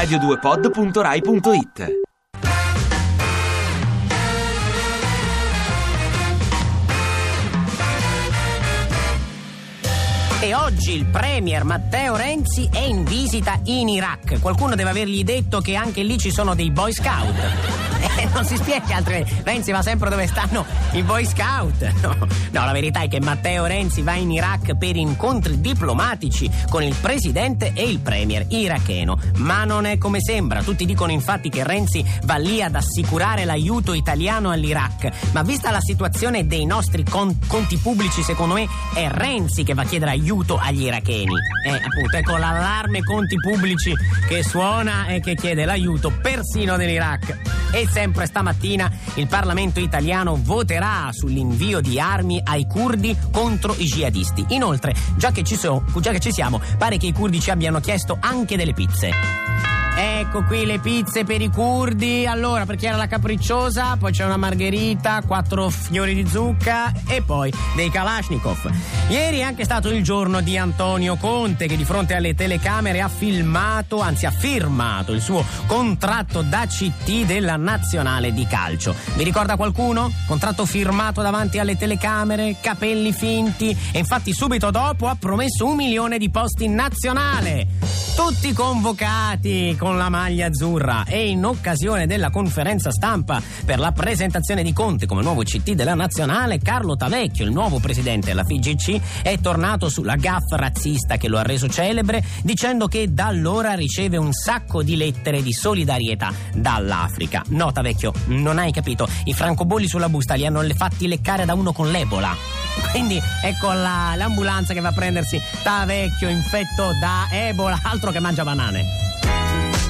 radio2pod.rai.it E oggi il premier Matteo Renzi è in visita in Iraq. Qualcuno deve avergli detto che anche lì ci sono dei boy scout. Eh, non si spiega altrimenti. Renzi va sempre dove stanno i boy scout. No, no, la verità è che Matteo Renzi va in Iraq per incontri diplomatici con il presidente e il premier iracheno. Ma non è come sembra. Tutti dicono infatti che Renzi va lì ad assicurare l'aiuto italiano all'Iraq. Ma vista la situazione dei nostri con- conti pubblici, secondo me è Renzi che va a chiedere aiuto agli iracheni. Eh, appunto, ecco l'allarme conti pubblici che suona e che chiede l'aiuto persino dell'Iraq. E sempre stamattina il Parlamento italiano voterà sull'invio di armi ai curdi contro i jihadisti. Inoltre, già che ci, so, già che ci siamo, pare che i curdi ci abbiano chiesto anche delle pizze. Ecco qui le pizze per i curdi. Allora, per chi era la capricciosa, poi c'è una margherita, quattro fiori di zucca e poi dei Kalashnikov. Ieri è anche stato il giorno di Antonio Conte che di fronte alle telecamere ha filmato, anzi ha firmato il suo contratto da CT della nazionale di calcio. Vi ricorda qualcuno? Contratto firmato davanti alle telecamere, capelli finti e infatti subito dopo ha promesso un milione di posti in nazionale. Tutti convocati con la maglia azzurra e in occasione della conferenza stampa per la presentazione di Conte come nuovo CT della nazionale, Carlo Tavecchio, il nuovo presidente della FIGC, è tornato sulla gaffa razzista che lo ha reso celebre dicendo che da allora riceve un sacco di lettere di solidarietà dall'Africa. No, Tavecchio, non hai capito, i francobolli sulla busta li hanno fatti leccare da uno con l'Ebola. Quindi ecco la, l'ambulanza che va a prendersi Tavecchio infetto da Ebola, altro che mangia banane.